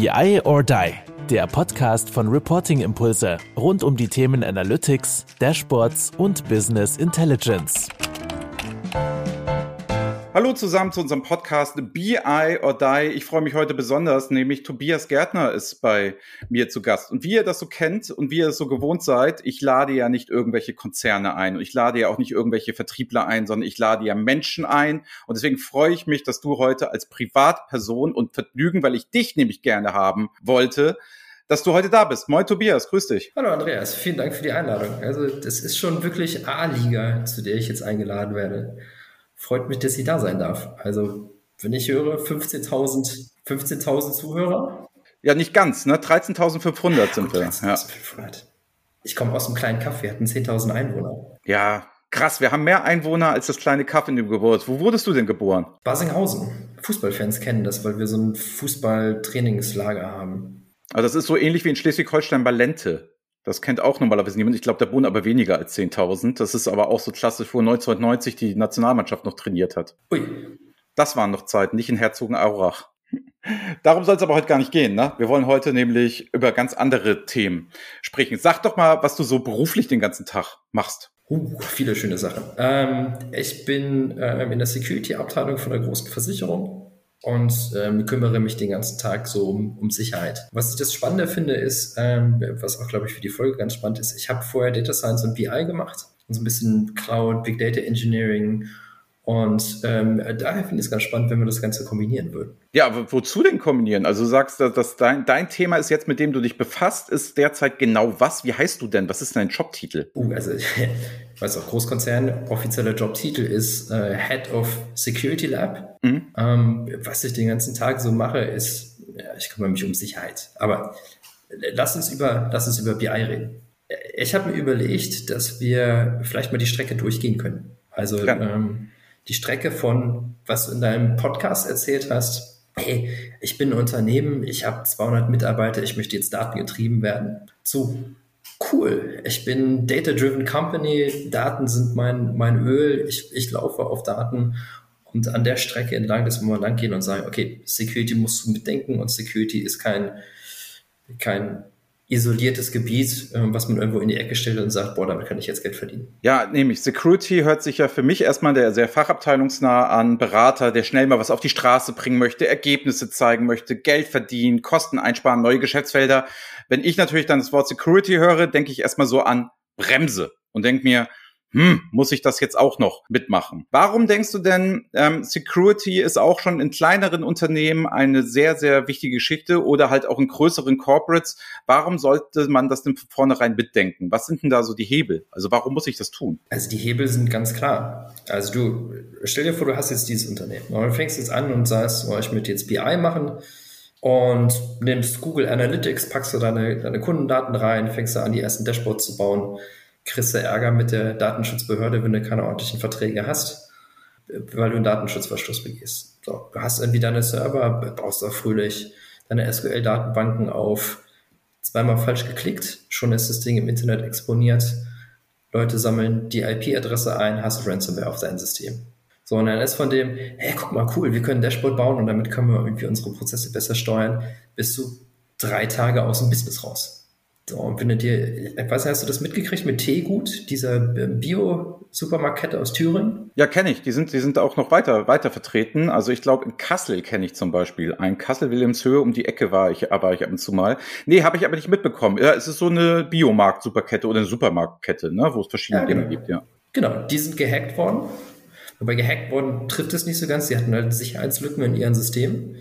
BI or Die, der Podcast von Reporting Impulse rund um die Themen Analytics, Dashboards und Business Intelligence. Hallo zusammen zu unserem Podcast BI or Die. Ich freue mich heute besonders, nämlich Tobias Gärtner ist bei mir zu Gast. Und wie ihr das so kennt und wie ihr es so gewohnt seid, ich lade ja nicht irgendwelche Konzerne ein und ich lade ja auch nicht irgendwelche Vertriebler ein, sondern ich lade ja Menschen ein. Und deswegen freue ich mich, dass du heute als Privatperson und Vergnügen, weil ich dich nämlich gerne haben wollte, dass du heute da bist. Moin Tobias, grüß dich. Hallo Andreas, vielen Dank für die Einladung. Also das ist schon wirklich A-Liga, zu der ich jetzt eingeladen werde freut mich, dass ich da sein darf. Also, wenn ich höre, 15.000 15 Zuhörer. Ja, nicht ganz, ne? 13.500 sind wir. 13 ja. Ich komme aus einem kleinen Kaff, wir hatten 10.000 Einwohner. Ja, krass, wir haben mehr Einwohner als das kleine Kaff in dem Geburt. Wo wurdest du denn geboren? Basinghausen. Fußballfans kennen das, weil wir so ein Fußballtrainingslager haben. Also das ist so ähnlich wie in Schleswig-Holstein bei Lente. Das kennt auch normalerweise niemand. Ich glaube, da wohnen aber weniger als 10.000. Das ist aber auch so klassisch, wo 1990 die Nationalmannschaft noch trainiert hat. Ui. Das waren noch Zeiten, nicht in Herzogenaurach. Darum soll es aber heute gar nicht gehen. Ne? Wir wollen heute nämlich über ganz andere Themen sprechen. Sag doch mal, was du so beruflich den ganzen Tag machst. Uh, viele schöne Sachen. Ähm, ich bin ähm, in der Security-Abteilung von einer großen Versicherung und ähm, kümmere mich den ganzen Tag so um, um Sicherheit. Was ich das Spannende finde, ist, ähm, was auch, glaube ich, für die Folge ganz spannend ist, ich habe vorher Data Science und BI gemacht und so ein bisschen Cloud, Big Data Engineering und ähm, daher finde ich es ganz spannend, wenn wir das Ganze kombinieren würden. Ja, aber wozu denn kombinieren? Also du sagst, dass, dass dein, dein Thema ist jetzt, mit dem du dich befasst, ist derzeit genau was? Wie heißt du denn? Was ist dein Jobtitel? Uh, also ich weiß auch, Großkonzern, offizieller Jobtitel ist äh, Head of Security Lab. Mhm. Ähm, was ich den ganzen Tag so mache, ist, ja, ich kümmere mich um Sicherheit. Aber lass uns über, lass uns über BI reden. Ich habe mir überlegt, dass wir vielleicht mal die Strecke durchgehen können. Also ähm, die Strecke von, was du in deinem Podcast erzählt hast, hey, ich bin ein Unternehmen, ich habe 200 Mitarbeiter, ich möchte jetzt datengetrieben werden, zu cool, ich bin Data-Driven Company, Daten sind mein, mein Öl, ich, ich laufe auf Daten und an der Strecke entlang, dass wir mal lang gehen und sagen, okay, Security musst du mitdenken und Security ist kein, kein isoliertes Gebiet, ähm, was man irgendwo in die Ecke stellt und sagt, boah, damit kann ich jetzt Geld verdienen. Ja, nämlich Security hört sich ja für mich erstmal der sehr fachabteilungsnah an, Berater, der schnell mal was auf die Straße bringen möchte, Ergebnisse zeigen möchte, Geld verdienen, Kosten einsparen, neue Geschäftsfelder. Wenn ich natürlich dann das Wort Security höre, denke ich erstmal so an Bremse und denke mir, hm, muss ich das jetzt auch noch mitmachen? Warum denkst du denn, ähm, Security ist auch schon in kleineren Unternehmen eine sehr, sehr wichtige Geschichte oder halt auch in größeren Corporates? Warum sollte man das denn von vornherein mitdenken? Was sind denn da so die Hebel? Also warum muss ich das tun? Also die Hebel sind ganz klar. Also du, stell dir vor, du hast jetzt dieses Unternehmen und du fängst jetzt an und sagst, oh, ich möchte jetzt BI machen und nimmst Google Analytics, packst du deine, deine Kundendaten rein, fängst du an, die ersten Dashboards zu bauen kriegst du Ärger mit der Datenschutzbehörde, wenn du keine ordentlichen Verträge hast, weil du einen Datenschutzverstoß begehst. So, du hast irgendwie deine Server, baust auch fröhlich deine SQL-Datenbanken auf, zweimal falsch geklickt, schon ist das Ding im Internet exponiert. Leute sammeln die IP-Adresse ein, hast Ransomware auf dein System. So, und dann ist von dem, hey, guck mal, cool, wir können ein Dashboard bauen und damit können wir irgendwie unsere Prozesse besser steuern, bist du drei Tage aus dem Business raus. So, und wenn du dir, ich weiß nicht, hast du das mitgekriegt mit Teegut, dieser Bio-Supermarktkette aus Thüringen? Ja, kenne ich. Die sind, die sind auch noch weiter, weiter vertreten. Also ich glaube, in Kassel kenne ich zum Beispiel. Ein Kassel-Wilhelmshöhe um die Ecke war ich, war ich ab und zu mal. Nee, habe ich aber nicht mitbekommen. Ja, es ist so eine Biomarkt-Superkette oder eine Supermarktkette, ne, wo es verschiedene ja, Dinge genau. gibt, ja. Genau, die sind gehackt worden. Wobei gehackt worden trifft es nicht so ganz. Sie hatten halt Sicherheitslücken in ihren Systemen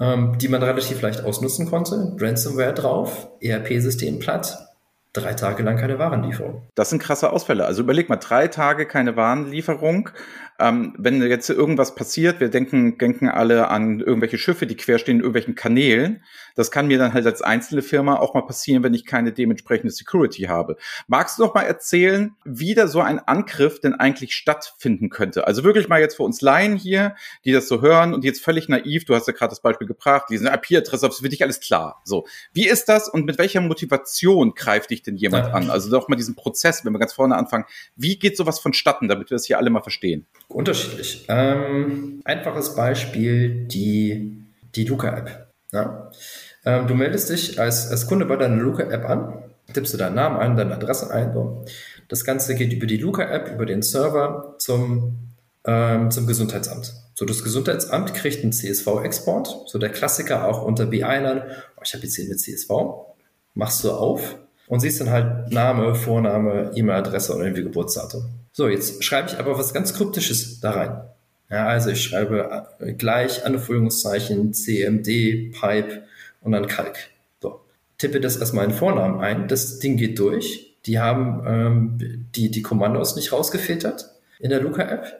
ähm, die man relativ leicht ausnutzen konnte. Ransomware drauf, ERP-System platt, drei Tage lang keine Warenlieferung. Das sind krasse Ausfälle. Also überleg mal, drei Tage keine Warenlieferung. Ähm, wenn jetzt irgendwas passiert, wir denken, denken alle an irgendwelche Schiffe, die querstehen in irgendwelchen Kanälen. Das kann mir dann halt als einzelne Firma auch mal passieren, wenn ich keine dementsprechende Security habe. Magst du noch mal erzählen, wie da so ein Angriff denn eigentlich stattfinden könnte? Also wirklich mal jetzt für uns Laien hier, die das so hören und jetzt völlig naiv, du hast ja gerade das Beispiel gebracht, diese IP-Adresse, das wird dich alles klar. So. Wie ist das und mit welcher Motivation greift dich denn jemand ja. an? Also doch mal diesen Prozess, wenn wir ganz vorne anfangen. Wie geht sowas vonstatten, damit wir das hier alle mal verstehen? Unterschiedlich. Ähm, einfaches Beispiel, die, die Luca-App. Ja? Ähm, du meldest dich als, als Kunde bei deiner Luca-App an, tippst du deinen Namen ein, deine Adresse ein. So. Das Ganze geht über die Luca-App, über den Server zum, ähm, zum Gesundheitsamt. So, das Gesundheitsamt kriegt einen CSV-Export, so der Klassiker auch unter BI dann, oh, ich habe jetzt hier eine CSV, machst du auf und siehst dann halt Name, Vorname, E-Mail-Adresse und irgendwie Geburtsdatum. So, jetzt schreibe ich aber was ganz Kryptisches da rein. Ja, also ich schreibe äh, gleich Anführungszeichen CMD, Pipe und dann Kalk. So, tippe das erstmal in Vornamen ein, das Ding geht durch. Die haben ähm, die, die Kommandos nicht rausgefiltert in der Luca-App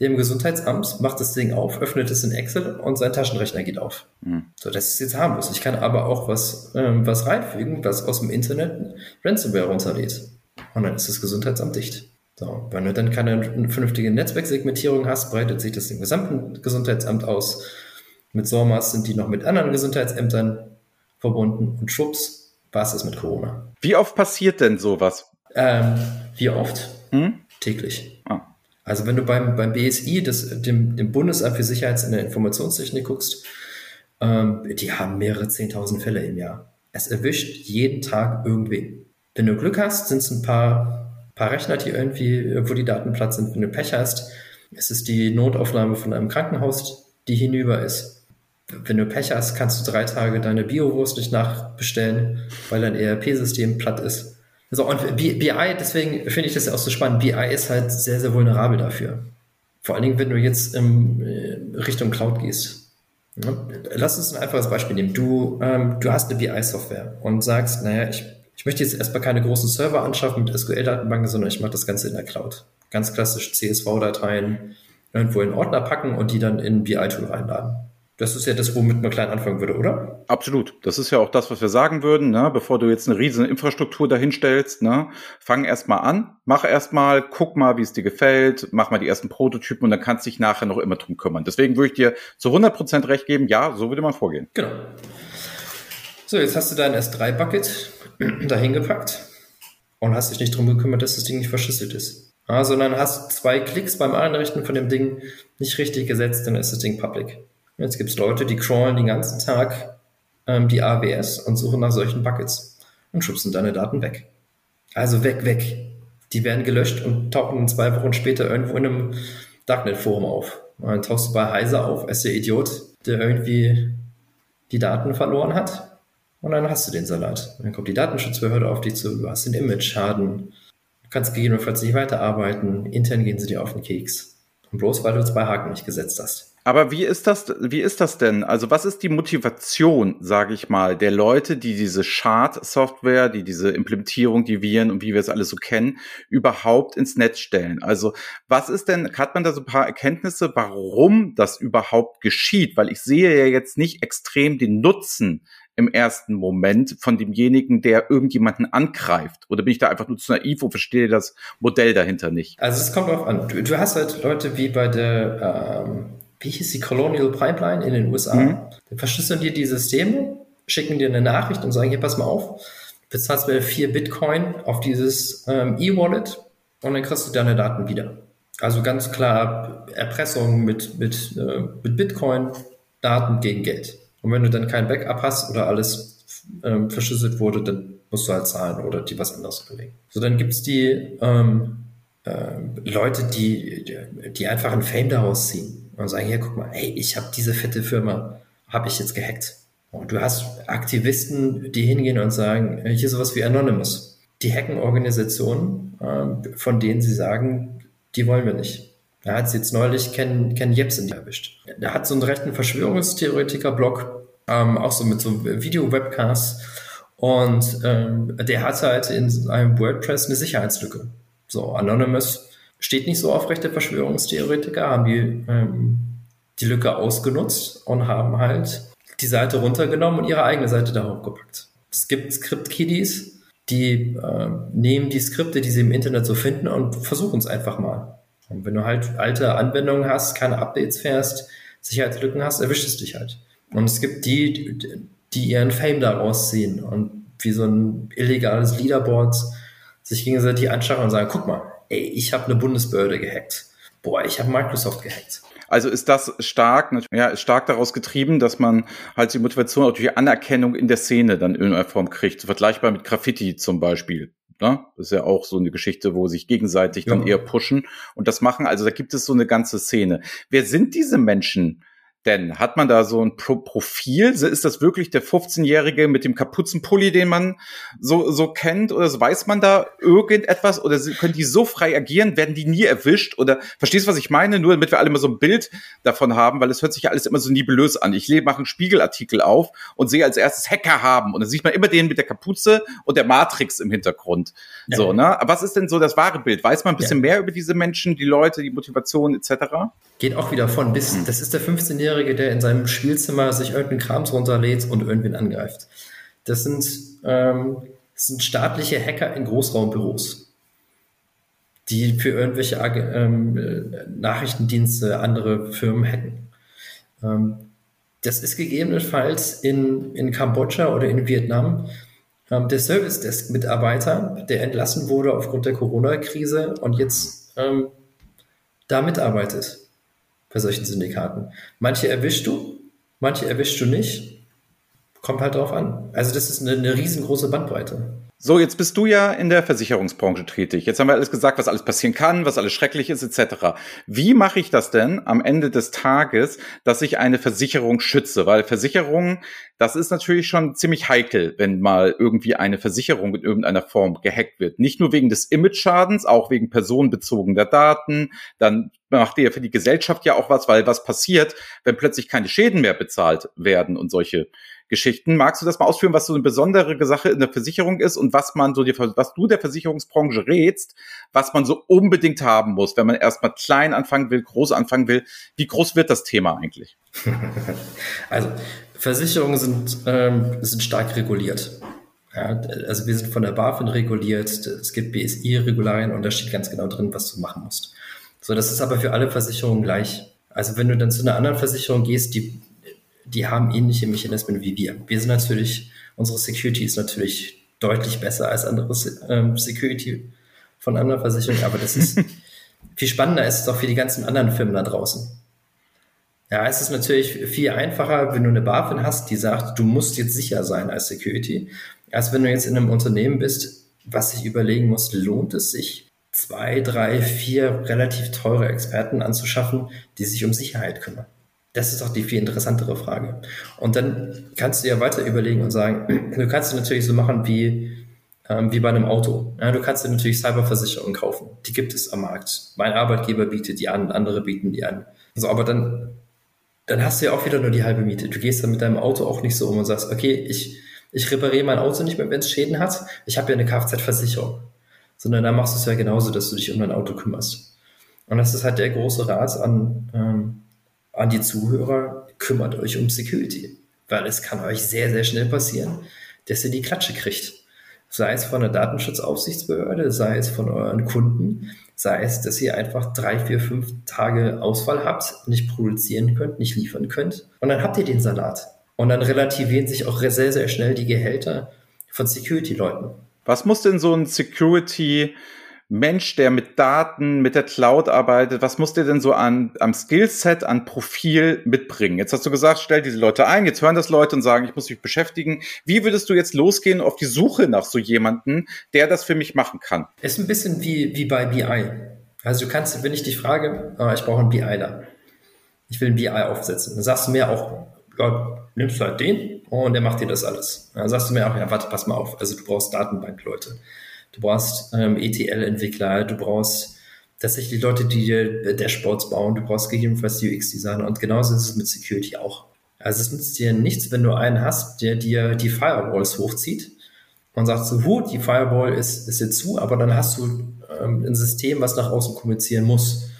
dem Gesundheitsamt, macht das Ding auf, öffnet es in Excel und sein Taschenrechner geht auf. Mhm. So, das ist jetzt harmlos. Ich kann aber auch was, ähm, was reinfügen, was aus dem Internet Ransomware runterlädt. Und dann ist das Gesundheitsamt dicht. So, wenn du dann keine vernünftige Netzwerksegmentierung hast, breitet sich das im gesamten Gesundheitsamt aus. Mit SORMAS sind die noch mit anderen Gesundheitsämtern verbunden und schwupps, war es das mit Corona. Wie oft passiert denn sowas? Ähm, wie oft? Hm? Täglich. Ah. Also wenn du beim, beim BSI, das, dem, dem Bundesamt für Sicherheits- und Informationstechnik guckst, ähm, die haben mehrere 10.000 Fälle im Jahr. Es erwischt jeden Tag irgendwen. Wenn du Glück hast, sind es ein paar, paar Rechner, die irgendwie, wo die Daten platt sind. Wenn du Pech hast, ist es die Notaufnahme von einem Krankenhaus, die hinüber ist. Wenn du Pech hast, kannst du drei Tage deine Biowurst nicht nachbestellen, weil dein ERP-System platt ist. So, und BI, deswegen finde ich das ja auch so spannend. BI ist halt sehr, sehr vulnerabel dafür. Vor allen Dingen, wenn du jetzt in äh, Richtung Cloud gehst. Lass uns ein einfaches Beispiel nehmen. Du, ähm, du hast eine BI-Software und sagst, naja, ich, ich möchte jetzt erstmal keine großen Server anschaffen mit SQL-Datenbanken, sondern ich mache das Ganze in der Cloud. Ganz klassisch CSV-Dateien irgendwo in Ordner packen und die dann in BI-Tool reinladen. Das ist ja das, womit man klein anfangen würde, oder? Absolut. Das ist ja auch das, was wir sagen würden, ne? bevor du jetzt eine riesen Infrastruktur dahinstellst. Ne? Fang erstmal an, mach erstmal, guck mal, wie es dir gefällt, mach mal die ersten Prototypen und dann kannst du dich nachher noch immer drum kümmern. Deswegen würde ich dir zu 100 Prozent recht geben, ja, so würde man vorgehen. Genau. So, jetzt hast du dein S3-Bucket dahin gepackt und hast dich nicht drum gekümmert, dass das Ding nicht verschlüsselt ist. Ah, sondern hast zwei Klicks beim Einrichten von dem Ding nicht richtig gesetzt, dann ist das Ding public. Jetzt gibt es Leute, die crawlen den ganzen Tag ähm, die AWS und suchen nach solchen Buckets und schubsen deine Daten weg. Also weg, weg. Die werden gelöscht und tauchen zwei Wochen später irgendwo in einem Darknet-Forum auf. Und dann tauchst du bei Heise auf als der Idiot, der irgendwie die Daten verloren hat. Und dann hast du den Salat. Und dann kommt die Datenschutzbehörde auf dich zu, du hast den Image-Schaden, du kannst gegebenenfalls nicht weiterarbeiten, intern gehen sie dir auf den Keks. Und bloß weil du zwei Haken nicht gesetzt hast. Aber wie ist das, wie ist das denn? Also was ist die Motivation, sage ich mal, der Leute, die diese Shard-Software, die diese Implementierung, die Viren und wie wir es alles so kennen, überhaupt ins Netz stellen? Also was ist denn, hat man da so ein paar Erkenntnisse, warum das überhaupt geschieht? Weil ich sehe ja jetzt nicht extrem den Nutzen im ersten Moment von demjenigen, der irgendjemanden angreift? Oder bin ich da einfach nur zu naiv und verstehe das Modell dahinter nicht? Also es kommt darauf an. Du, du hast halt Leute wie bei der, ähm, wie hieß die Colonial Pipeline in den USA? Mhm. Die verschlüsseln dir die Systeme, schicken dir eine Nachricht und sagen, hier, pass mal auf, bezahlst mir vier Bitcoin auf dieses ähm, E-Wallet und dann kriegst du deine Daten wieder. Also ganz klar Erpressung mit, mit, äh, mit Bitcoin, Daten gegen Geld. Und wenn du dann kein Backup hast oder alles ähm, verschlüsselt wurde, dann musst du halt zahlen oder die was anderes überlegen. So, dann gibt's die ähm, äh, Leute, die, die einfach einen Fame daraus ziehen und sagen, hier, guck mal, hey, ich habe diese fette Firma, habe ich jetzt gehackt. Und du hast Aktivisten, die hingehen und sagen, äh, hier sowas wie Anonymous. Die hacken Organisationen, äh, von denen sie sagen, die wollen wir nicht. Da hat jetzt neulich Ken, Ken Jebsen erwischt. Der hat so einen rechten Verschwörungstheoretiker-Blog, ähm, auch so mit so Video-Webcasts. Und ähm, der hat halt in einem WordPress eine Sicherheitslücke. So, Anonymous steht nicht so auf rechte Verschwörungstheoretiker, haben die ähm, die Lücke ausgenutzt und haben halt die Seite runtergenommen und ihre eigene Seite da hochgepackt. Es gibt Script-Kiddies, die äh, nehmen die Skripte, die sie im Internet so finden und versuchen es einfach mal. Und wenn du halt alte Anwendungen hast, keine Updates fährst, Sicherheitslücken hast, erwischt es dich halt. Und es gibt die, die ihren Fame daraus ziehen und wie so ein illegales Leaderboard sich gegenseitig anschauen und sagen, guck mal, ey, ich habe eine Bundesbehörde gehackt. Boah, ich habe Microsoft gehackt. Also ist das stark, ja, stark daraus getrieben, dass man halt die Motivation auch durch Anerkennung in der Szene dann in irgendeiner Form kriegt. Vergleichbar mit Graffiti zum Beispiel. Ne? Das ist ja auch so eine Geschichte, wo sich gegenseitig ja. dann eher pushen und das machen. Also da gibt es so eine ganze Szene. Wer sind diese Menschen? Denn? Hat man da so ein Pro Profil? Ist das wirklich der 15-Jährige mit dem Kapuzenpulli, den man so, so kennt? Oder weiß man da irgendetwas? Oder können die so frei agieren? Werden die nie erwischt? Oder verstehst du, was ich meine? Nur damit wir alle mal so ein Bild davon haben, weil es hört sich ja alles immer so nebulös an. Ich mache einen Spiegelartikel auf und sehe als erstes Hacker haben. Und dann sieht man immer den mit der Kapuze und der Matrix im Hintergrund. Ja. So, ne? Was ist denn so das wahre Bild? Weiß man ein bisschen ja. mehr über diese Menschen, die Leute, die Motivation etc.? Geht auch wieder von bis. Das ist der 15-Jährige 15-Jährige, der in seinem Spielzimmer sich irgendeinen Krams runterlädt und irgendwen angreift. Das sind, ähm, das sind staatliche Hacker in Großraumbüros, die für irgendwelche ähm, Nachrichtendienste andere Firmen hacken. Ähm, das ist gegebenenfalls in, in Kambodscha oder in Vietnam ähm, der Service Desk Mitarbeiter, der entlassen wurde aufgrund der Corona-Krise und jetzt ähm, da mitarbeitet bei solchen Syndikaten. Manche erwischst du, manche erwischst du nicht. Kommt halt drauf an. Also das ist eine, eine riesengroße Bandbreite. So, jetzt bist du ja in der Versicherungsbranche tätig. Jetzt haben wir alles gesagt, was alles passieren kann, was alles schrecklich ist, etc. Wie mache ich das denn am Ende des Tages, dass ich eine Versicherung schütze? Weil Versicherungen, das ist natürlich schon ziemlich heikel, wenn mal irgendwie eine Versicherung in irgendeiner Form gehackt wird. Nicht nur wegen des Image-Schadens, auch wegen personenbezogener Daten. Dann macht ihr ja für die Gesellschaft ja auch was, weil was passiert, wenn plötzlich keine Schäden mehr bezahlt werden und solche Geschichten. Magst du das mal ausführen, was so eine besondere Sache in der Versicherung ist und was man so dir, was du der Versicherungsbranche rätst, was man so unbedingt haben muss, wenn man erstmal klein anfangen will, groß anfangen will? Wie groß wird das Thema eigentlich? Also Versicherungen sind, ähm, sind stark reguliert. Ja, also wir sind von der BaFin reguliert, es gibt BSI-Regularien und da steht ganz genau drin, was du machen musst. So, das ist aber für alle Versicherungen gleich. Also wenn du dann zu einer anderen Versicherung gehst, die die haben ähnliche Mechanismen wie wir. Wir sind natürlich, unsere Security ist natürlich deutlich besser als andere ähm, Security von anderen Versicherungen, aber das ist viel spannender ist es auch für die ganzen anderen Firmen da draußen. Ja, es ist natürlich viel einfacher, wenn du eine BaFin hast, die sagt, du musst jetzt sicher sein als Security, als wenn du jetzt in einem Unternehmen bist, was sich überlegen muss, lohnt es sich, zwei, drei, vier relativ teure Experten anzuschaffen, die sich um Sicherheit kümmern. Das ist auch die viel interessantere Frage. Und dann kannst du ja weiter überlegen und sagen, du kannst es natürlich so machen wie, ähm, wie bei einem Auto. Ja, du kannst dir natürlich Cyberversicherungen kaufen. Die gibt es am Markt. Mein Arbeitgeber bietet die an, andere bieten die an. So, aber dann, dann hast du ja auch wieder nur die halbe Miete. Du gehst dann mit deinem Auto auch nicht so um und sagst, okay, ich, ich repariere mein Auto nicht mehr, wenn es Schäden hat. Ich habe ja eine Kfz-Versicherung. Sondern da machst du es ja genauso, dass du dich um dein Auto kümmerst. Und das ist halt der große Rat an, ähm, an die Zuhörer, kümmert euch um Security, weil es kann euch sehr, sehr schnell passieren, dass ihr die Klatsche kriegt. Sei es von der Datenschutzaufsichtsbehörde, sei es von euren Kunden, sei es, dass ihr einfach drei, vier, fünf Tage Ausfall habt, nicht produzieren könnt, nicht liefern könnt. Und dann habt ihr den Salat. Und dann relativieren sich auch sehr, sehr schnell die Gehälter von Security-Leuten. Was muss denn so ein Security Mensch, der mit Daten, mit der Cloud arbeitet, was muss der denn so an, am Skillset, an Profil mitbringen? Jetzt hast du gesagt, stell diese Leute ein, jetzt hören das Leute und sagen, ich muss mich beschäftigen. Wie würdest du jetzt losgehen auf die Suche nach so jemanden, der das für mich machen kann? Ist ein bisschen wie, wie bei BI. Also du kannst, wenn ich dich frage, oh, ich brauche einen BI-Ler. Ich will ein BI aufsetzen. Dann sagst du mir auch, ja, nimmst du halt den und der macht dir das alles. Dann sagst du mir auch, ja, warte, pass mal auf. Also du brauchst Datenbankleute. Du brauchst ähm, ETL-Entwickler, du brauchst tatsächlich Leute, die dir Dashboards bauen, du brauchst gegebenenfalls UX-Designer und genauso ist es mit Security auch. Also es nützt dir nichts, wenn du einen hast, der dir die Firewalls hochzieht und sagt so, hu, die Firewall ist, ist jetzt zu, aber dann hast du ähm, ein System, was nach außen kommunizieren muss,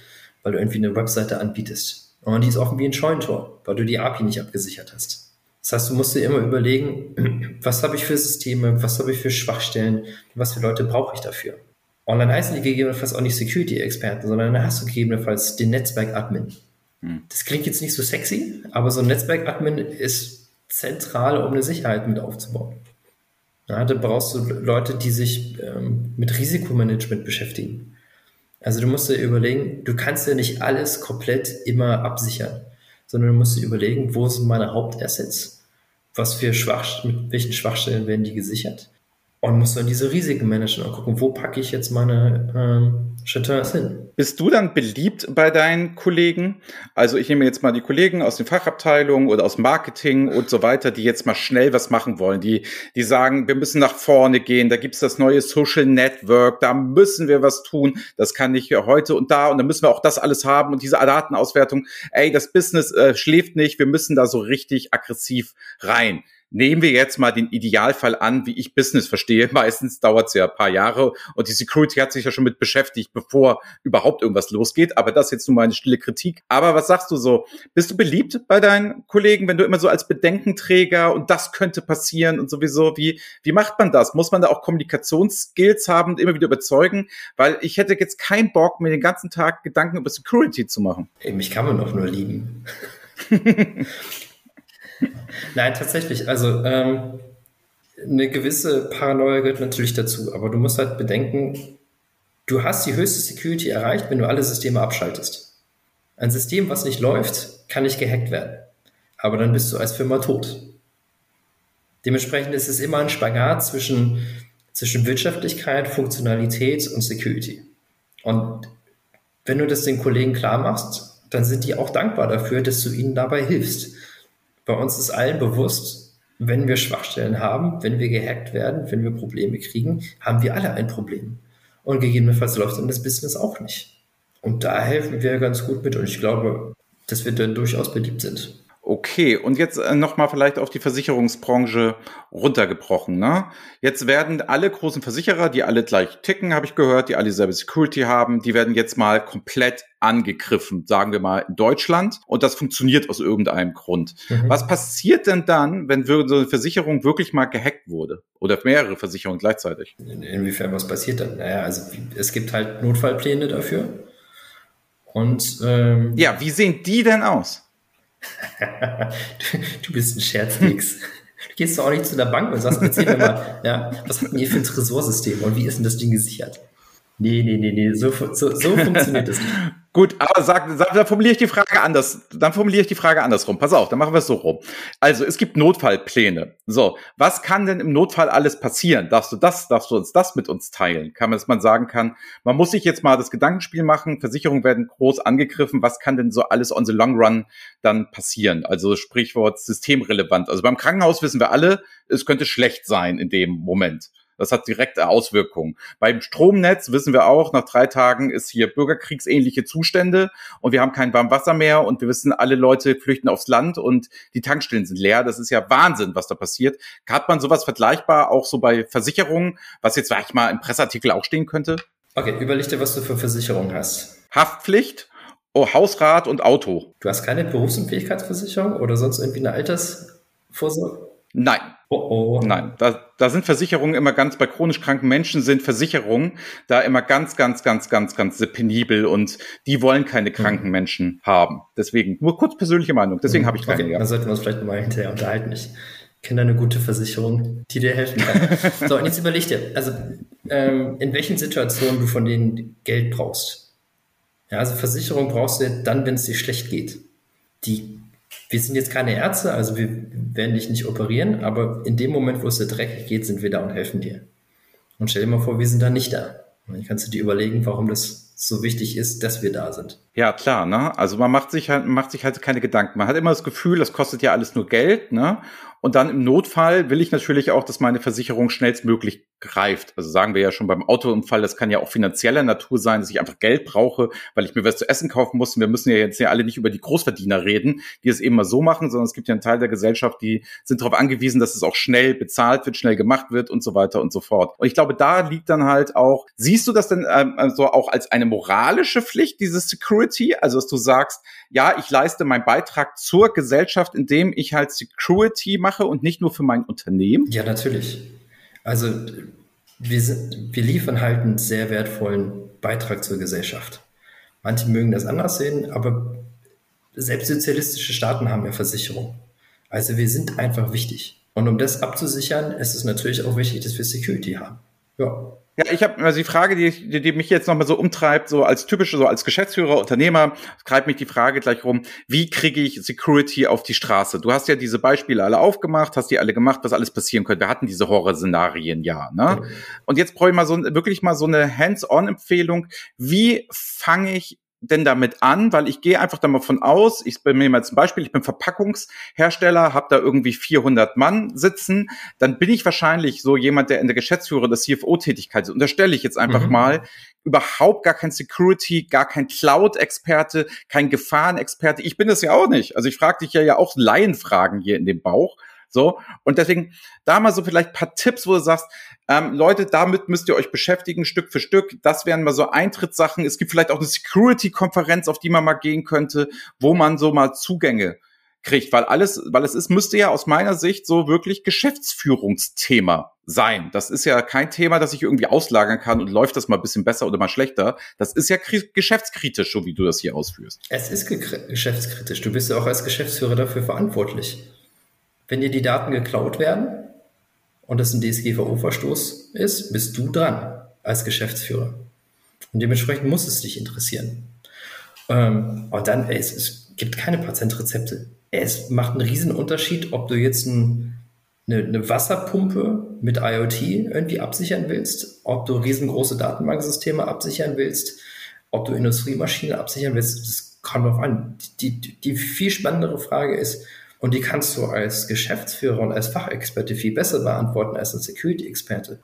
weil du irgendwie eine Webseite anbietest. Und die ist offen wie ein Scheunentor, weil du die API nicht abgesichert hast. Das heißt, du musst dir immer überlegen, was habe ich für Systeme, was habe ich für Schwachstellen, was für Leute brauche ich dafür. Und dann heißen die gegebenenfalls auch nicht Security-Experten, sondern dann hast du gegebenenfalls den Netzwerk-Admin. Hm. Das klingt jetzt nicht so sexy, aber so ein Netzwerk-Admin ist zentral, um eine Sicherheit mit aufzubauen. Ja, da brauchst du Leute, die sich ähm, mit Risikomanagement beschäftigen. Also du musst dir überlegen, du kannst ja nicht alles komplett immer absichern, sondern du musst dir überlegen, wo sind meine Hauptassets, was für Schwach, mit welchen Schwachstellen werden die gesichert und musst dann diese Risiken managen und gucken, wo packe ich jetzt meine ähm, Chatons hin. Bist du dann beliebt bei deinen Kollegen? Also ich nehme jetzt mal die Kollegen aus den Fachabteilungen oder aus Marketing und so weiter, die jetzt mal schnell was machen wollen, die, die sagen, wir müssen nach vorne gehen, da gibt's das neue Social Network, da müssen wir was tun, das kann nicht heute und da und da müssen wir auch das alles haben und diese Datenauswertung, ey, das Business äh, schläft nicht, wir müssen da so richtig aggressiv rein. Nehmen wir jetzt mal den Idealfall an, wie ich Business verstehe. Meistens dauert es ja ein paar Jahre und die Security hat sich ja schon mit beschäftigt, bevor überhaupt irgendwas losgeht. Aber das ist jetzt nur mal eine stille Kritik. Aber was sagst du so? Bist du beliebt bei deinen Kollegen, wenn du immer so als Bedenkenträger und das könnte passieren und sowieso? Wie, wie macht man das? Muss man da auch Kommunikationsskills haben und immer wieder überzeugen? Weil ich hätte jetzt keinen Bock, mir den ganzen Tag Gedanken über Security zu machen. Ey, mich kann man doch nur lieben. Nein, tatsächlich. Also ähm, eine gewisse Paranoia gehört natürlich dazu, aber du musst halt bedenken, du hast die höchste Security erreicht, wenn du alle Systeme abschaltest. Ein System, was nicht läuft, kann nicht gehackt werden. Aber dann bist du als Firma tot. Dementsprechend ist es immer ein Spagat zwischen, zwischen Wirtschaftlichkeit, Funktionalität und Security. Und wenn du das den Kollegen klar machst, dann sind die auch dankbar dafür, dass du ihnen dabei hilfst. Bei uns ist allen bewusst, wenn wir Schwachstellen haben, wenn wir gehackt werden, wenn wir Probleme kriegen, haben wir alle ein Problem. Und gegebenenfalls läuft dann das Business auch nicht. Und da helfen wir ganz gut mit und ich glaube, dass wir dann durchaus beliebt sind. Okay, und jetzt äh, nochmal vielleicht auf die Versicherungsbranche runtergebrochen. Ne? Jetzt werden alle großen Versicherer, die alle gleich ticken, habe ich gehört, die alle dieselbe Security haben, die werden jetzt mal komplett angegriffen, sagen wir mal in Deutschland. Und das funktioniert aus irgendeinem Grund. Mhm. Was passiert denn dann, wenn so eine Versicherung wirklich mal gehackt wurde? Oder mehrere Versicherungen gleichzeitig? In, inwiefern was passiert dann? Naja, also es gibt halt Notfallpläne dafür. Und ähm, ja, wie sehen die denn aus? du, bist ein Scherzkeks. Du gehst doch auch nicht zu der Bank und sagst, erzähl mir mal, ja, was habt ihr für ein Tresorsystem und wie ist denn das Ding gesichert? Nee, nee, nee, nee, so, so, so funktioniert das nicht. Gut, aber sag, sag, dann formuliere ich die Frage anders. Dann formuliere ich die Frage andersrum. Pass auf, dann machen wir es so rum. Also, es gibt Notfallpläne. So, was kann denn im Notfall alles passieren? Darfst du das, darfst du uns das mit uns teilen? Kann man, dass man sagen kann, man muss sich jetzt mal das Gedankenspiel machen, Versicherungen werden groß angegriffen, was kann denn so alles on the long run dann passieren? Also Sprichwort systemrelevant. Also beim Krankenhaus wissen wir alle, es könnte schlecht sein in dem Moment. Das hat direkte Auswirkungen. Beim Stromnetz wissen wir auch, nach drei Tagen ist hier bürgerkriegsähnliche Zustände und wir haben kein Warmwasser mehr und wir wissen, alle Leute flüchten aufs Land und die Tankstellen sind leer. Das ist ja Wahnsinn, was da passiert. Hat man sowas vergleichbar auch so bei Versicherungen, was jetzt vielleicht mal im Presseartikel auch stehen könnte? Okay, überleg dir, was du für Versicherungen hast. Haftpflicht, oh, Hausrat und Auto. Du hast keine Berufsunfähigkeitsversicherung oder sonst irgendwie eine Altersvorsorge? Nein. Oh oh. Nein, da, da sind Versicherungen immer ganz, bei chronisch kranken Menschen sind Versicherungen da immer ganz, ganz, ganz, ganz, ganz penibel und die wollen keine kranken mhm. Menschen haben. Deswegen, nur kurz persönliche Meinung, deswegen mhm. habe ich keine. Okay, ja. Dann sollten wir uns vielleicht mal hinterher unterhalten. Ich kenne eine gute Versicherung, die dir helfen kann. so, und jetzt überleg dir, also ähm, in welchen Situationen du von denen Geld brauchst. Ja, also Versicherung brauchst du dann, wenn es dir schlecht geht. Die wir sind jetzt keine Ärzte, also wir werden dich nicht operieren, aber in dem Moment, wo es dir dreckig geht, sind wir da und helfen dir. Und stell dir mal vor, wir sind da nicht da. Und dann kannst du dir überlegen, warum das so wichtig ist, dass wir da sind. Ja, klar, ne? Also man macht sich halt, macht sich halt keine Gedanken. Man hat immer das Gefühl, das kostet ja alles nur Geld, ne? Und dann im Notfall will ich natürlich auch, dass meine Versicherung schnellstmöglich greift. Also sagen wir ja schon beim Autounfall, das kann ja auch finanzieller Natur sein, dass ich einfach Geld brauche, weil ich mir was zu essen kaufen muss. Und wir müssen ja jetzt ja alle nicht über die Großverdiener reden, die es eben mal so machen, sondern es gibt ja einen Teil der Gesellschaft, die sind darauf angewiesen, dass es auch schnell bezahlt wird, schnell gemacht wird und so weiter und so fort. Und ich glaube, da liegt dann halt auch, siehst du das denn ähm, so also auch als eine moralische Pflicht, dieses Security? Also, dass du sagst, ja, ich leiste meinen Beitrag zur Gesellschaft, indem ich halt Security mache und nicht nur für mein Unternehmen? Ja, natürlich. Also wir, sind, wir liefern halt einen sehr wertvollen Beitrag zur Gesellschaft. Manche mögen das anders sehen, aber selbst sozialistische Staaten haben ja Versicherung. Also wir sind einfach wichtig. Und um das abzusichern, ist es natürlich auch wichtig, dass wir Security haben. Ja. Ja, ich habe also die Frage, die, die, die mich jetzt nochmal so umtreibt, so als typische, so als Geschäftsführer, Unternehmer, treibt mich die Frage gleich rum, wie kriege ich Security auf die Straße? Du hast ja diese Beispiele alle aufgemacht, hast die alle gemacht, was alles passieren könnte. Wir hatten diese Horrorszenarien ja, ne? Mhm. Und jetzt brauche ich mal so wirklich mal so eine Hands-on-Empfehlung. Wie fange ich denn damit an? Weil ich gehe einfach da mal von aus, ich bin mir mal zum Beispiel, ich bin Verpackungshersteller, habe da irgendwie 400 Mann sitzen, dann bin ich wahrscheinlich so jemand, der in der Geschäftsführer der CFO-Tätigkeit ist. Unterstelle ich jetzt einfach mhm. mal überhaupt gar kein Security, gar kein Cloud-Experte, kein Gefahrenexperte. Ich bin das ja auch nicht. Also ich frage dich ja ja auch Laienfragen hier in dem Bauch. So. Und deswegen da mal so vielleicht paar Tipps, wo du sagst, ähm, Leute, damit müsst ihr euch beschäftigen, Stück für Stück. Das wären mal so Eintrittssachen. Es gibt vielleicht auch eine Security-Konferenz, auf die man mal gehen könnte, wo man so mal Zugänge kriegt, weil alles, weil es ist, müsste ja aus meiner Sicht so wirklich Geschäftsführungsthema sein. Das ist ja kein Thema, das ich irgendwie auslagern kann und läuft das mal ein bisschen besser oder mal schlechter. Das ist ja geschäftskritisch, so wie du das hier ausführst. Es ist geschäftskritisch. Du bist ja auch als Geschäftsführer dafür verantwortlich. Wenn dir die Daten geklaut werden, und das ein DSGVO-Verstoß ist, bist du dran als Geschäftsführer. Und dementsprechend muss es dich interessieren. Ähm, und dann, ey, es, es, gibt keine Patentrezepte. Es macht einen riesen Unterschied, ob du jetzt ein, eine, eine, Wasserpumpe mit IoT irgendwie absichern willst, ob du riesengroße Datenbanksysteme absichern willst, ob du Industriemaschinen absichern willst. Das kommt drauf an. Die, die, die viel spannendere Frage ist, und die kannst du als Geschäftsführer und als Fachexperte viel besser beantworten als ein Security-Experte.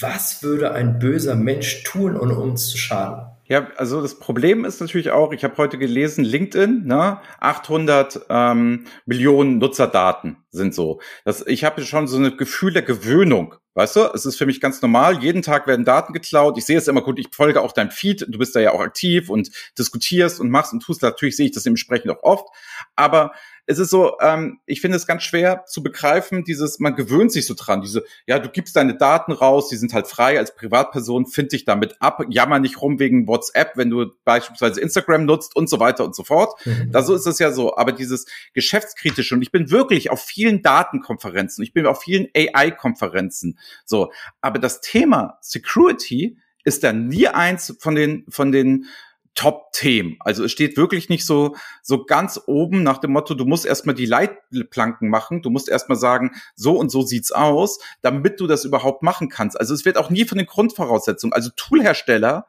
Was würde ein böser Mensch tun, um uns zu schaden? Ja, also das Problem ist natürlich auch, ich habe heute gelesen, LinkedIn, ne, 800 ähm, Millionen Nutzerdaten sind so. Das, ich habe schon so ein Gefühl der Gewöhnung. Weißt du, es ist für mich ganz normal. Jeden Tag werden Daten geklaut. Ich sehe es immer gut. Ich folge auch deinem Feed. Du bist da ja auch aktiv und diskutierst und machst und tust. Natürlich sehe ich das dementsprechend auch oft. Aber es ist so, ähm, ich finde es ganz schwer zu begreifen, dieses, man gewöhnt sich so dran, diese, ja, du gibst deine Daten raus, die sind halt frei als Privatperson, find dich damit ab, jammer nicht rum wegen WhatsApp, wenn du beispielsweise Instagram nutzt und so weiter und so fort. Mhm. Da so ist es ja so, aber dieses geschäftskritische und ich bin wirklich auf vielen Datenkonferenzen, ich bin auf vielen AI-Konferenzen, so, aber das Thema Security ist da nie eins von den, von den Top-Themen. Also es steht wirklich nicht so, so ganz oben nach dem Motto, du musst erstmal die Leitplanken machen, du musst erstmal sagen, so und so sieht's aus, damit du das überhaupt machen kannst. Also es wird auch nie von den Grundvoraussetzungen, also Toolhersteller,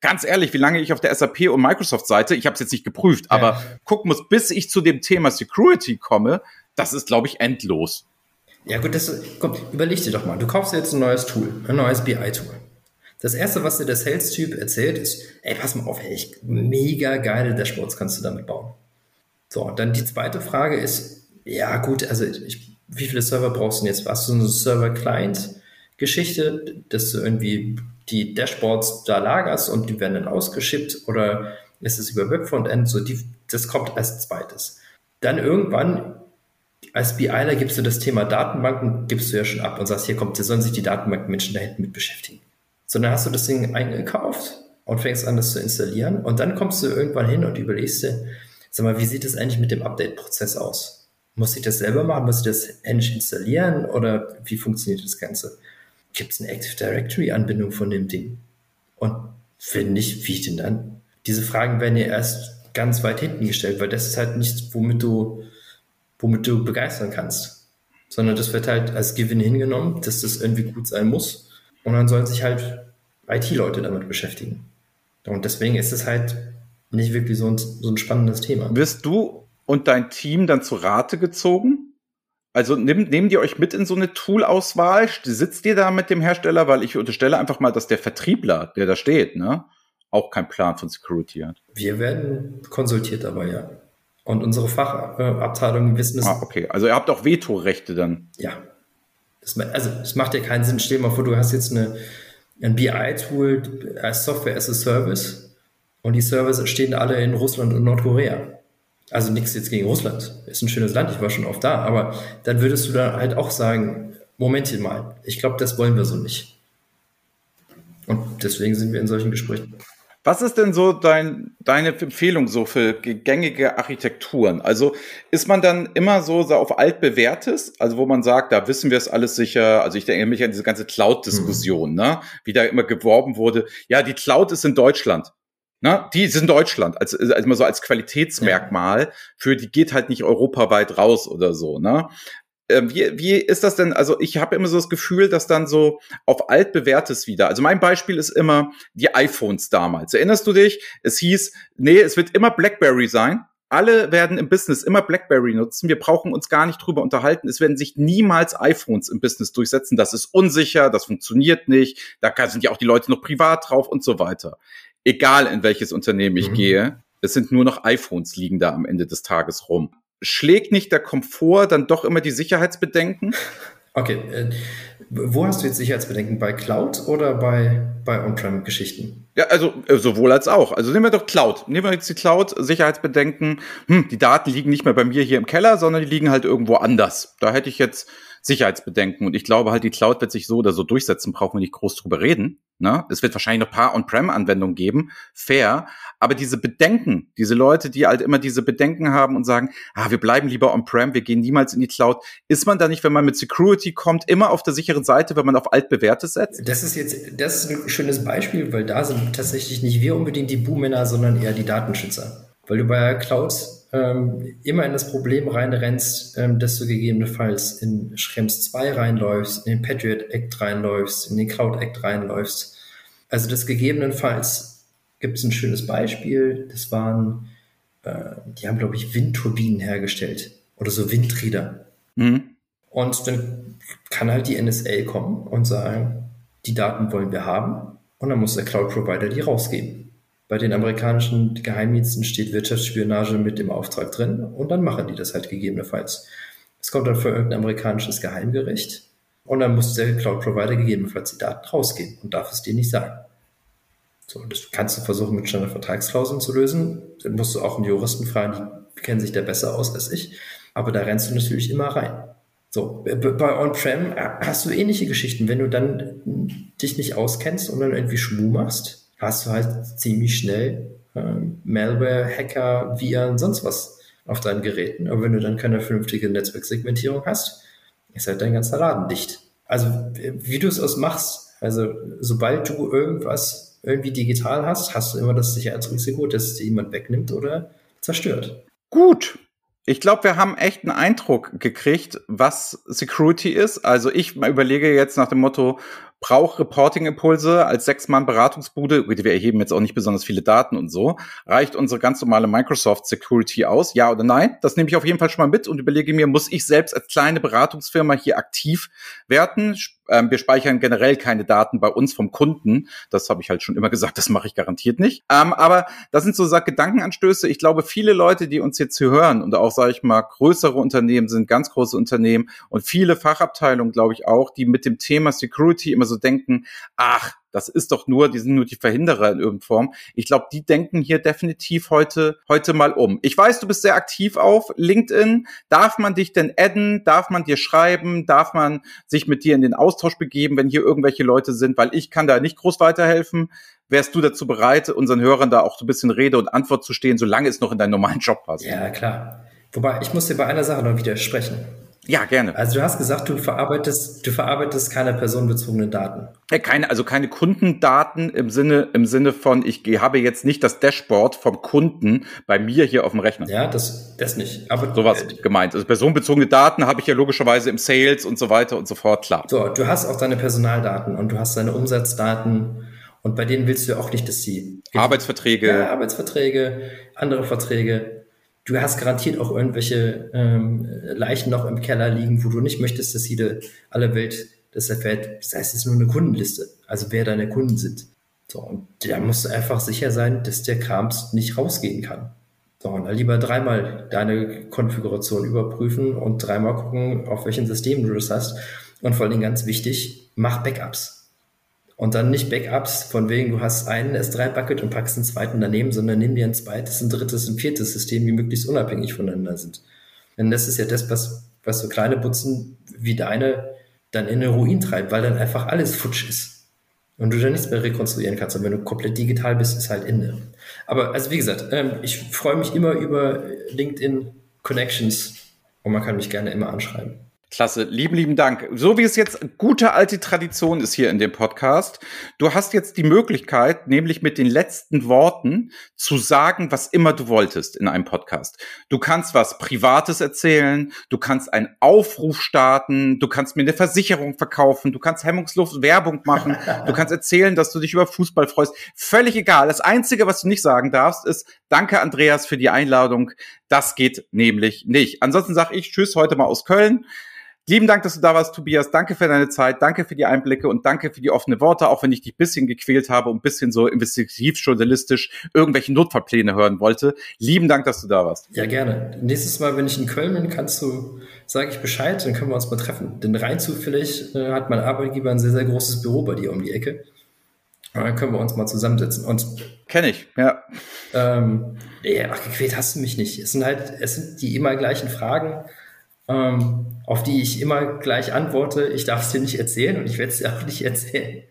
ganz ehrlich, wie lange ich auf der SAP und Microsoft Seite, ich habe es jetzt nicht geprüft, aber ja. gucken muss, bis ich zu dem Thema Security komme, das ist, glaube ich, endlos. Ja gut, das, komm, überleg dir doch mal, du kaufst jetzt ein neues Tool, ein neues BI-Tool. Das erste, was dir der Sales-Typ erzählt, ist, ey, pass mal auf, ey, mega geile Dashboards kannst du damit bauen. So, und dann die zweite Frage ist, ja gut, also ich, wie viele Server brauchst du denn jetzt? Hast du eine Server-Client-Geschichte, dass du irgendwie die Dashboards da lagerst und die werden dann ausgeschippt oder ist es über Webfrontend? So, die, das kommt als zweites. Dann irgendwann als BIler gibst du das Thema Datenbanken, gibst du ja schon ab und sagst, hier kommt, sollen sich die Datenbankmenschen da hinten mit beschäftigen sondern hast du das Ding eingekauft und fängst an, das zu installieren und dann kommst du irgendwann hin und überlegst dir, sag mal, wie sieht das eigentlich mit dem Update-Prozess aus? Muss ich das selber machen? Muss ich das händisch installieren oder wie funktioniert das Ganze? Gibt es eine Active Directory-Anbindung von dem Ding? Und wenn nicht, wie denn dann? Diese Fragen werden ja erst ganz weit hinten gestellt, weil das ist halt nichts, womit du, womit du begeistern kannst. Sondern das wird halt als Gewinn hingenommen, dass das irgendwie gut sein muss. Und dann sollen sich halt IT-Leute damit beschäftigen. Und deswegen ist es halt nicht wirklich so ein, so ein spannendes Thema. Wirst du und dein Team dann zu Rate gezogen? Also nehmt, nehmt ihr euch mit in so eine Tool-Auswahl? Sitzt ihr da mit dem Hersteller? Weil ich unterstelle einfach mal, dass der Vertriebler, der da steht, ne, auch keinen Plan von Security hat. Wir werden konsultiert dabei, ja. Und unsere Fachabteilungen wissen es. Ah, okay. Also ihr habt auch Vetorechte dann. Ja. Das, also es macht ja keinen Sinn. Stell dir mal vor, du hast jetzt eine, ein BI-Tool als Software as a Service und die Server stehen alle in Russland und Nordkorea. Also nichts jetzt gegen Russland. Ist ein schönes Land, ich war schon oft da, aber dann würdest du da halt auch sagen, Moment mal, ich glaube, das wollen wir so nicht. Und deswegen sind wir in solchen Gesprächen. Was ist denn so dein, deine Empfehlung so für gängige Architekturen? Also ist man dann immer so, so auf altbewährtes, also wo man sagt, da wissen wir es alles sicher. Also ich denke mich an diese ganze Cloud-Diskussion, mhm. ne? Wie da immer geworben wurde. Ja, die Cloud ist in Deutschland. Ne? Die ist in Deutschland, als, als immer so als Qualitätsmerkmal für die geht halt nicht europaweit raus oder so. Ne? Ähm, wie, wie ist das denn? Also ich habe immer so das Gefühl, dass dann so auf altbewährtes wieder. Also mein Beispiel ist immer die iPhones damals. Erinnerst du dich? Es hieß, nee, es wird immer BlackBerry sein. Alle werden im Business immer BlackBerry nutzen. Wir brauchen uns gar nicht drüber unterhalten. Es werden sich niemals iPhones im Business durchsetzen. Das ist unsicher, das funktioniert nicht. Da sind ja auch die Leute noch privat drauf und so weiter. Egal in welches Unternehmen ich mhm. gehe, es sind nur noch iPhones liegen da am Ende des Tages rum schlägt nicht der Komfort dann doch immer die Sicherheitsbedenken? Okay, äh, wo hast du jetzt Sicherheitsbedenken? Bei Cloud oder bei, bei On-Prem-Geschichten? Ja, also äh, sowohl als auch. Also nehmen wir doch Cloud. Nehmen wir jetzt die Cloud, Sicherheitsbedenken. Hm, die Daten liegen nicht mehr bei mir hier im Keller, sondern die liegen halt irgendwo anders. Da hätte ich jetzt Sicherheitsbedenken. Und ich glaube halt, die Cloud wird sich so oder so durchsetzen, brauchen wir nicht groß drüber reden. Ne? Es wird wahrscheinlich noch paar On-Prem-Anwendungen geben, fair. Aber diese Bedenken, diese Leute, die halt immer diese Bedenken haben und sagen, ah, wir bleiben lieber On-Prem, wir gehen niemals in die Cloud, ist man da nicht, wenn man mit Security kommt, immer auf der sicheren Seite, wenn man auf altbewährtes setzt? Das ist jetzt, das ist ein schönes Beispiel, weil da sind tatsächlich nicht wir unbedingt die Buhmänner, sondern eher die Datenschützer. Weil du bei Cloud ähm, immer in das Problem reinrennst, ähm, dass du gegebenenfalls in Schrems 2 reinläufst, in den Patriot Act reinläufst, in den Cloud Act reinläufst. Also das gegebenenfalls gibt es ein schönes Beispiel. Das waren, äh, die haben, glaube ich, Windturbinen hergestellt oder so Windräder. Mhm. Und dann kann halt die NSA kommen und sagen, die Daten wollen wir haben. Und dann muss der Cloud-Provider die rausgeben. Bei den amerikanischen Geheimdiensten steht Wirtschaftsspionage mit im Auftrag drin und dann machen die das halt gegebenenfalls. Es kommt dann für irgendein amerikanisches Geheimgericht und dann muss der Cloud-Provider gegebenenfalls die Daten rausgeben und darf es dir nicht sagen. So, das kannst du versuchen, mit Standardvertragsklauseln zu lösen. Dann musst du auch einen Juristen fragen, die kennen sich da besser aus als ich. Aber da rennst du natürlich immer rein. So, bei On-Prem äh, hast du ähnliche Geschichten. Wenn du dann dich nicht auskennst und dann irgendwie Schmu machst, hast du halt ziemlich schnell ähm, Malware, Hacker, Viren, sonst was auf deinen Geräten. Aber wenn du dann keine vernünftige Netzwerksegmentierung hast, ist halt dein ganzer Laden dicht. Also wie du es aus machst, also sobald du irgendwas irgendwie digital hast, hast du immer das Sicherheitsrisiko, dass es jemand wegnimmt oder zerstört. Gut. Ich glaube, wir haben echt einen Eindruck gekriegt, was Security ist. Also ich überlege jetzt nach dem Motto, braucht Reporting-Impulse als Sechs-Mann-Beratungsbude, wir erheben jetzt auch nicht besonders viele Daten und so, reicht unsere ganz normale Microsoft Security aus, ja oder nein? Das nehme ich auf jeden Fall schon mal mit und überlege mir, muss ich selbst als kleine Beratungsfirma hier aktiv werden? Ähm, wir speichern generell keine Daten bei uns vom Kunden. Das habe ich halt schon immer gesagt, das mache ich garantiert nicht. Ähm, aber das sind so sag, Gedankenanstöße. Ich glaube, viele Leute, die uns jetzt hier hören und auch, sage ich mal, größere Unternehmen sind, ganz große Unternehmen und viele Fachabteilungen, glaube ich auch, die mit dem Thema Security immer so denken, ach, das ist doch nur, die sind nur die Verhinderer in irgendeiner Form. Ich glaube, die denken hier definitiv heute, heute mal um. Ich weiß, du bist sehr aktiv auf LinkedIn. Darf man dich denn adden? Darf man dir schreiben? Darf man sich mit dir in den Austausch begeben, wenn hier irgendwelche Leute sind? Weil ich kann da nicht groß weiterhelfen. Wärst du dazu bereit, unseren Hörern da auch so ein bisschen Rede und Antwort zu stehen, solange es noch in deinen normalen Job passt? Ja, klar. Wobei, ich muss dir bei einer Sache noch widersprechen. Ja, gerne. Also du hast gesagt, du verarbeitest, du verarbeitest keine personenbezogenen Daten. Ja, keine, also keine Kundendaten im Sinne, im Sinne von, ich habe jetzt nicht das Dashboard vom Kunden bei mir hier auf dem Rechner. Ja, das, das nicht. Aber sowas äh, gemeint. Also personenbezogene Daten habe ich ja logischerweise im Sales und so weiter und so fort, klar. So, du hast auch deine Personaldaten und du hast deine Umsatzdaten und bei denen willst du auch nicht, dass sie Arbeitsverträge, ja, Arbeitsverträge, andere Verträge du hast garantiert auch irgendwelche ähm, Leichen noch im Keller liegen, wo du nicht möchtest, dass jede, alle Welt das erfährt. Das heißt, es ist nur eine Kundenliste, also wer deine Kunden sind. So, und da musst du einfach sicher sein, dass der Krams nicht rausgehen kann. So, und dann lieber dreimal deine Konfiguration überprüfen und dreimal gucken, auf welchem System du das hast. Und vor allem ganz wichtig, mach Backups. Und dann nicht Backups, von wegen, du hast einen S3-Bucket und packst einen zweiten daneben, sondern nimm dir ein zweites, ein drittes, ein viertes System, die möglichst unabhängig voneinander sind. Denn das ist ja das, was, was so kleine Butzen wie deine dann in den Ruin treibt, weil dann einfach alles futsch ist. und du dann nichts mehr rekonstruieren kannst. Und wenn du komplett digital bist, ist halt Ende. Aber also wie gesagt, ähm, ich freue mich immer über LinkedIn Connections und man kann mich gerne immer anschreiben. Klasse, lieben, lieben Dank. So wie es jetzt gute alte Tradition ist hier in dem Podcast, du hast jetzt die Möglichkeit, nämlich mit den letzten Worten zu sagen, was immer du wolltest in einem Podcast. Du kannst was Privates erzählen, du kannst einen Aufruf starten, du kannst mir eine Versicherung verkaufen, du kannst hemmungslos Werbung machen, du kannst erzählen, dass du dich über Fußball freust. Völlig egal. Das Einzige, was du nicht sagen darfst, ist, danke Andreas für die Einladung. Das geht nämlich nicht. Ansonsten sage ich Tschüss heute mal aus Köln. Lieben Dank, dass du da warst, Tobias. Danke für deine Zeit, danke für die Einblicke und danke für die offenen Worte, auch wenn ich dich bisschen gequält habe und bisschen so investigativ-journalistisch irgendwelche Notfallpläne hören wollte. Lieben Dank, dass du da warst. Ja, gerne. Nächstes Mal, wenn ich in Köln bin, kannst du, sage ich Bescheid, dann können wir uns mal treffen. Denn rein zufällig äh, hat mein Arbeitgeber ein sehr, sehr großes Büro bei dir um die Ecke. Dann können wir uns mal zusammensetzen. Und kenne ich, ja. Ähm, ja, ach, gequält hast du mich nicht. Es sind halt, es sind die immer gleichen Fragen ähm, auf die ich immer gleich antworte, ich darf es dir nicht erzählen und ich werde es dir auch nicht erzählen.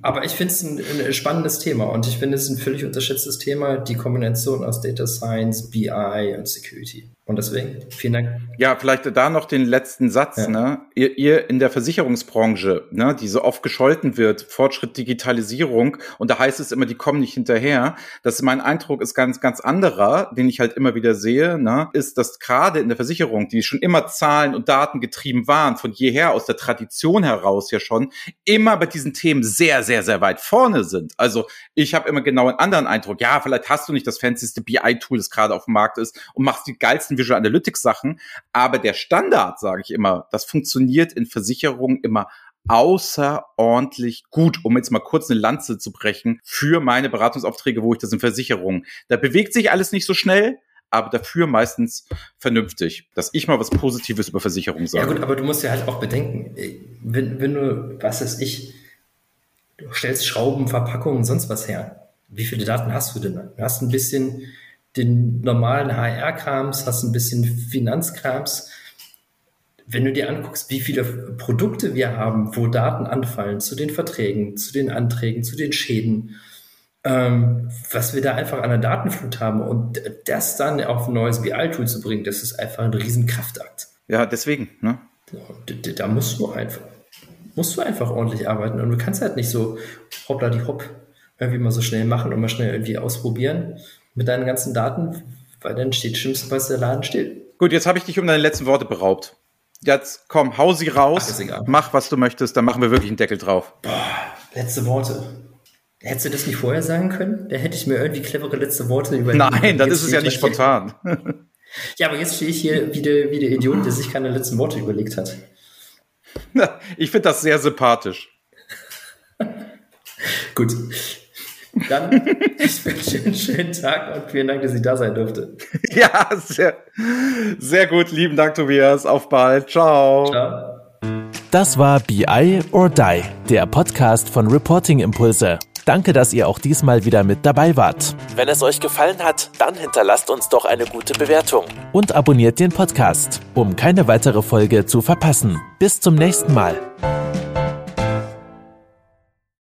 Aber ich finde es ein, ein, spannendes Thema und ich finde es ein völlig unterschätztes Thema, die Kombination aus Data Science, BI und Security. Und deswegen, vielen Dank. Ja, vielleicht da noch den letzten Satz. Ja. Ne? Ihr, ihr in der Versicherungsbranche, ne, die so oft gescholten wird, Fortschritt, Digitalisierung, und da heißt es immer, die kommen nicht hinterher. Das ist mein Eindruck ist ganz, ganz anderer, den ich halt immer wieder sehe, ne, ist, dass gerade in der Versicherung, die schon immer Zahlen und Daten getrieben waren, von jeher aus der Tradition heraus ja schon, immer bei diesen Themen sehr, sehr, sehr weit vorne sind. Also ich habe immer genau einen anderen Eindruck. Ja, vielleicht hast du nicht das fancyste BI-Tool, das gerade auf dem Markt ist und machst die geilsten ganzen Visual Analytics Sachen. Aber der Standard, sage ich immer, das funktioniert in Versicherungen immer außerordentlich gut, um jetzt mal kurz eine Lanze zu brechen, für meine Beratungsaufträge, wo ich das in Versicherungen. Da bewegt sich alles nicht so schnell, aber dafür meistens vernünftig, dass ich mal was Positives über Versicherungen sage. Ja gut, aber du musst ja halt auch bedenken, wenn, wenn du, was weiß ich, du stellst Schrauben, Verpackungen, sonst was her. Wie viele Daten hast du denn? Du hast ein bisschen den normalen HR-Krams, hast ein bisschen Finanzkrams. Wenn du dir anguckst, wie viele Produkte wir haben, wo Daten anfallen zu den Verträgen, zu den Anträgen, zu den Schäden, ähm, was wir da einfach an der Datenflut haben und das dann auf ein neues BI-Tool zu bringen, das ist einfach ein Riesenkraftakt. Ja, deswegen, ne? Da, da musst du einfach, musst du einfach ordentlich arbeiten und du kannst halt nicht so hoppla die hopp irgendwie mal so schnell machen und mal schnell irgendwie ausprobieren mit deinen ganzen Daten, weil dann steht schlimmstenfalls der Laden still. Gut, jetzt habe ich dich um deine letzten Worte beraubt. Jetzt komm, hau sie raus, Ach, mach was du möchtest, dann machen wir wirklich einen Deckel drauf. Boah, letzte Worte. Hättest du das nicht vorher sagen können? Da hätte ich mir irgendwie clevere letzte Worte überlegt. Nein, dann ist es ja nicht spontan. ja, aber jetzt stehe ich hier wie der, wie der Idiot, der sich keine letzten Worte überlegt hat. Ich finde das sehr sympathisch. Gut. Dann, ich wünsche einen schönen Tag und vielen Dank, dass ich da sein durfte. Ja, sehr, sehr gut. Lieben Dank, Tobias. Auf bald. Ciao. Ciao. Das war BI or Die, der Podcast von Reporting Impulse. Danke, dass ihr auch diesmal wieder mit dabei wart. Wenn es euch gefallen hat, dann hinterlasst uns doch eine gute Bewertung und abonniert den Podcast, um keine weitere Folge zu verpassen. Bis zum nächsten Mal.